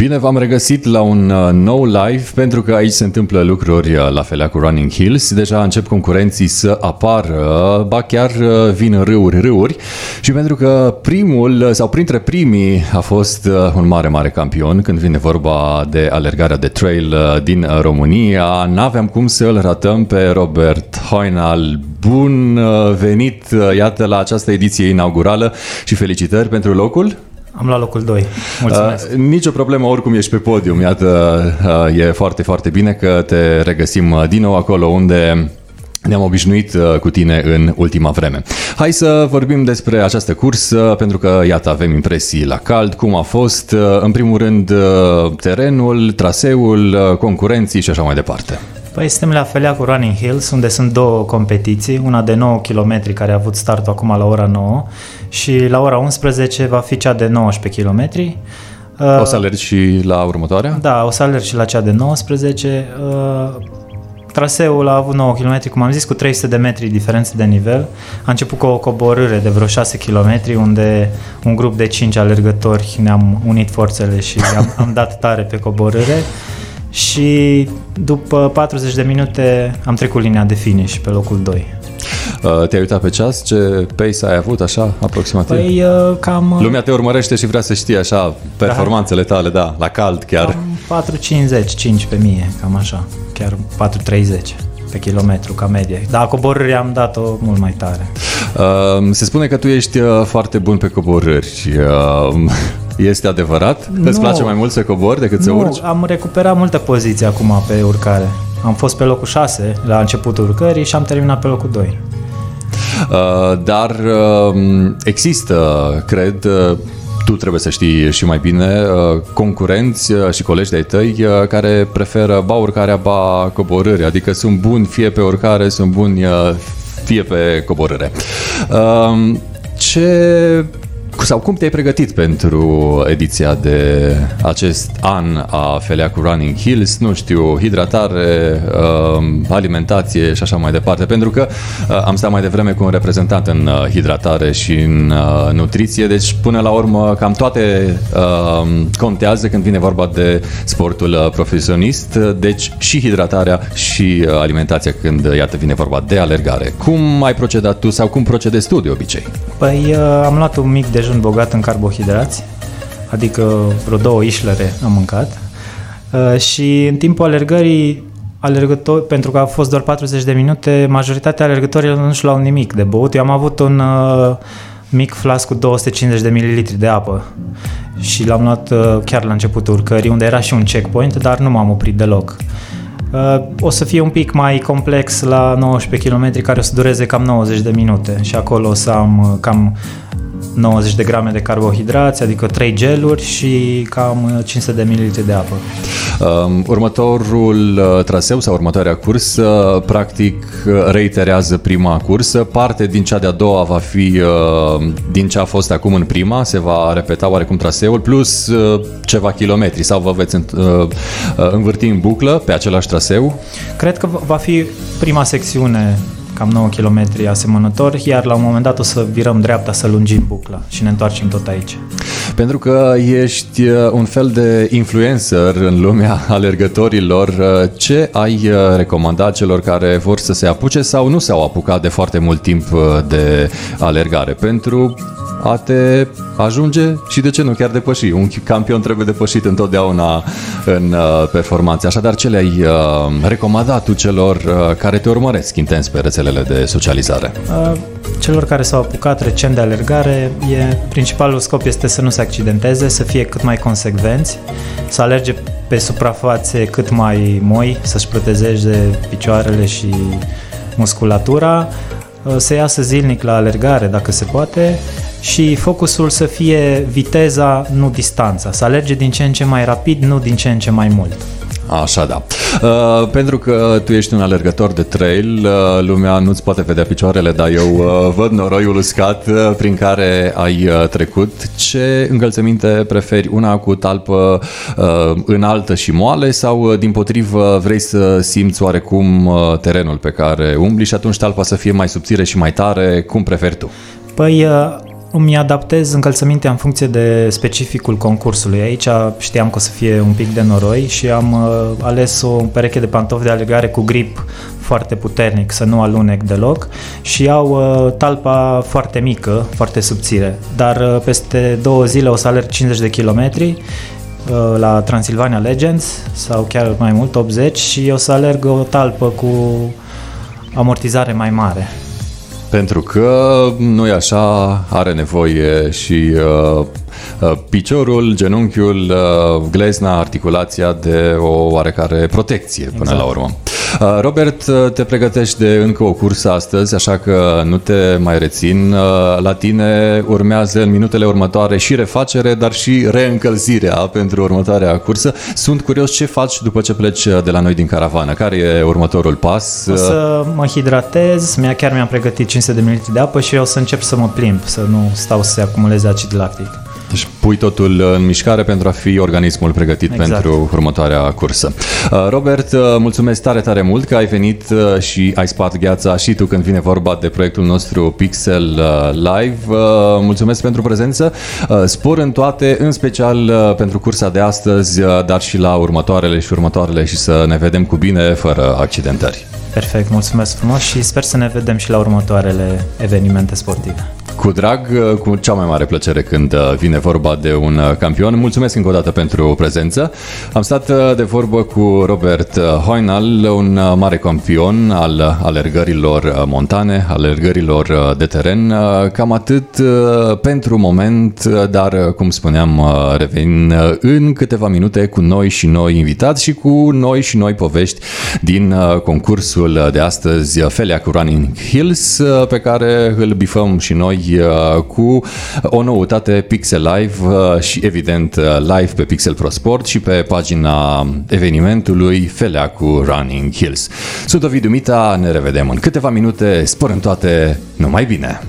Bine v-am regăsit la un uh, nou live pentru că aici se întâmplă lucruri uh, la felea cu Running Hills. Deja încep concurenții să apară, ba chiar uh, vin râuri, râuri și pentru că primul sau printre primii a fost un mare, mare campion când vine vorba de alergarea de trail din România, n-aveam cum să îl ratăm pe Robert Hoinal. Bun venit, iată, la această ediție inaugurală și felicitări pentru locul. Am luat locul 2. Mulțumesc. Uh, nicio problemă, oricum ești pe podium. Iată, uh, e foarte, foarte bine că te regăsim uh, din nou acolo unde ne-am obișnuit uh, cu tine în ultima vreme. Hai să vorbim despre această cursă, pentru că, iată, avem impresii la cald, cum a fost, uh, în primul rând, terenul, traseul, concurenții și așa mai departe. Păi suntem la Felea cu Running Hills, unde sunt două competiții, una de 9 km care a avut startul acum la ora 9 și la ora 11 va fi cea de 19 km. O să alergi și la următoarea? Da, o să alerg și la cea de 19. Uh, traseul a avut 9 km, cum am zis, cu 300 de metri diferență de nivel. A început cu o coborâre de vreo 6 km, unde un grup de 5 alergători ne-am unit forțele și am, am dat tare pe coborâre și după 40 de minute am trecut linia de finish pe locul 2. Uh, te-ai uitat pe ceas? Ce pace ai avut așa, aproximativ? Păi, uh, cam... Uh, Lumea te urmărește și vrea să știe așa performanțele tale, da, la cald chiar. Cam 4,50, 5 pe mie, cam așa, chiar 4,30 pe kilometru ca medie. Dar coborâri am dat-o mult mai tare. Uh, se spune că tu ești uh, foarte bun pe coborâri. Uh, este adevărat? Nu. Îți place mai mult să cobori decât nu, să urci? am recuperat multă poziție acum pe urcare. Am fost pe locul 6 la începutul urcării și am terminat pe locul 2. Uh, dar uh, există, cred, uh, tu trebuie să știi și mai bine, uh, concurenți uh, și colegi de-ai tăi uh, care preferă ba urcarea, ba coborâre, adică sunt buni fie pe urcare, sunt buni fie pe coborâre. Ce sau cum te-ai pregătit pentru ediția de acest an a Feleacu Running Hills? Nu știu, hidratare, um, alimentație și așa mai departe, pentru că uh, am stat mai devreme cu un reprezentant în uh, hidratare și în uh, nutriție, deci până la urmă cam toate um, contează când vine vorba de sportul profesionist, deci și hidratarea și alimentația când, iată, vine vorba de alergare. Cum ai procedat tu sau cum procedezi tu de obicei? Păi am luat un mic dejun dejun bogat în carbohidrați, adică vreo două ișlere am mâncat. Uh, și în timpul alergării, alergător, pentru că a fost doar 40 de minute, majoritatea alergătorilor nu și luau nimic de băut. Eu am avut un uh, mic flas cu 250 de mililitri de apă și l-am luat uh, chiar la începutul urcării, unde era și un checkpoint, dar nu m-am oprit deloc. O să fie un pic mai complex la 19 km, care o să dureze cam 90 de minute și acolo o să am cam 90 de grame de carbohidrați, adică 3 geluri și cam 500 de ml de apă. Um, următorul uh, traseu sau următoarea cursă, practic, uh, reiterează prima cursă. Parte din cea de-a doua va fi uh, din ce a fost acum în prima, se va repeta oarecum traseul, plus ceva kilometri sau vă veți învârti în buclă pe același traseu? Cred că va fi prima secțiune cam 9 km asemănător, iar la un moment dat o să virăm dreapta să lungim bucla și ne întoarcem tot aici. Pentru că ești uh, un fel de influencer în lumea alergătorilor, uh, ce ai uh, recomandat celor care vor să se apuce sau nu s-au apucat de foarte mult timp de alergare pentru a te ajunge și de ce nu chiar depăși. Un campion trebuie depășit întotdeauna în performanțe. Așadar, ce le-ai recomandat tu celor care te urmăresc intens pe rețelele de socializare? Celor care s-au apucat recent de alergare, e, principalul scop este să nu se accidenteze, să fie cât mai consecvenți, să alerge pe suprafațe cât mai moi, să-și protejeze picioarele și musculatura, să iasă zilnic la alergare dacă se poate și focusul să fie viteza, nu distanța, să alerge din ce în ce mai rapid, nu din ce în ce mai mult. Așa da. Uh, pentru că tu ești un alergător de trail, uh, lumea nu-ți poate vedea picioarele, dar eu uh, văd noroiul uscat uh, prin care ai uh, trecut. Ce încălțăminte preferi? Una cu talpă uh, înaltă și moale sau uh, din potrivă vrei să simți oarecum uh, terenul pe care umbli și atunci talpa să fie mai subțire și mai tare? Cum preferi tu? Păi uh îmi adaptez încălțămintea în funcție de specificul concursului. Aici știam că o să fie un pic de noroi și am uh, ales o pereche de pantofi de alergare cu grip foarte puternic, să nu alunec deloc și au uh, talpa foarte mică, foarte subțire. Dar uh, peste două zile o să alerg 50 de kilometri uh, la Transilvania Legends sau chiar mai mult, 80 și o să alerg o talpă cu amortizare mai mare. Pentru că nu e așa, are nevoie și uh, uh, piciorul, genunchiul, uh, glezna, articulația de o oarecare protecție până exact. la urmă. Uh, Robert, uh, te pregătești de încă o cursă astăzi, așa că nu te mai rețin. Uh, la tine urmează în minutele următoare și refacere, dar și reîncălzirea pentru următoarea cursă. Sunt curios ce faci după ce pleci de la noi din caravană. Care e următorul pas? O să mă hidratez, mi chiar mi-am pregătit 500 de ml de apă și o să încep să mă plimb, să nu stau să se acumuleze acid lactic. Deci pui totul în mișcare pentru a fi organismul pregătit exact. pentru următoarea cursă. Uh, Robert, uh, mulțumesc tare, tare mult că ai venit uh, și ai spart gheața și tu când vine vorba de proiectul nostru Pixel Live. Mulțumesc pentru prezență. Spor în toate, în special pentru cursa de astăzi, dar și la următoarele și următoarele și să ne vedem cu bine, fără accidentări. Perfect, mulțumesc frumos și sper să ne vedem și la următoarele evenimente sportive. Cu drag, cu cea mai mare plăcere când uh, vine vorba de un uh, campion. Mulțumesc încă o dată pentru prezență. Am stat uh, de vorbă cu Robert Hoinal, un mare campion al alergărilor montane, alergărilor de teren. Cam atât pentru moment, dar cum spuneam, revin în câteva minute cu noi și noi invitați și cu noi și noi povești din concursul de astăzi Felia cu Running Hills, pe care îl bifăm și noi Uh, cu o noutate Pixel Live uh, și evident uh, live pe Pixel Pro Sport și pe pagina evenimentului Felea cu Running Hills. Sunt Ovidiu Mita, ne revedem în câteva minute, spor în toate, numai bine!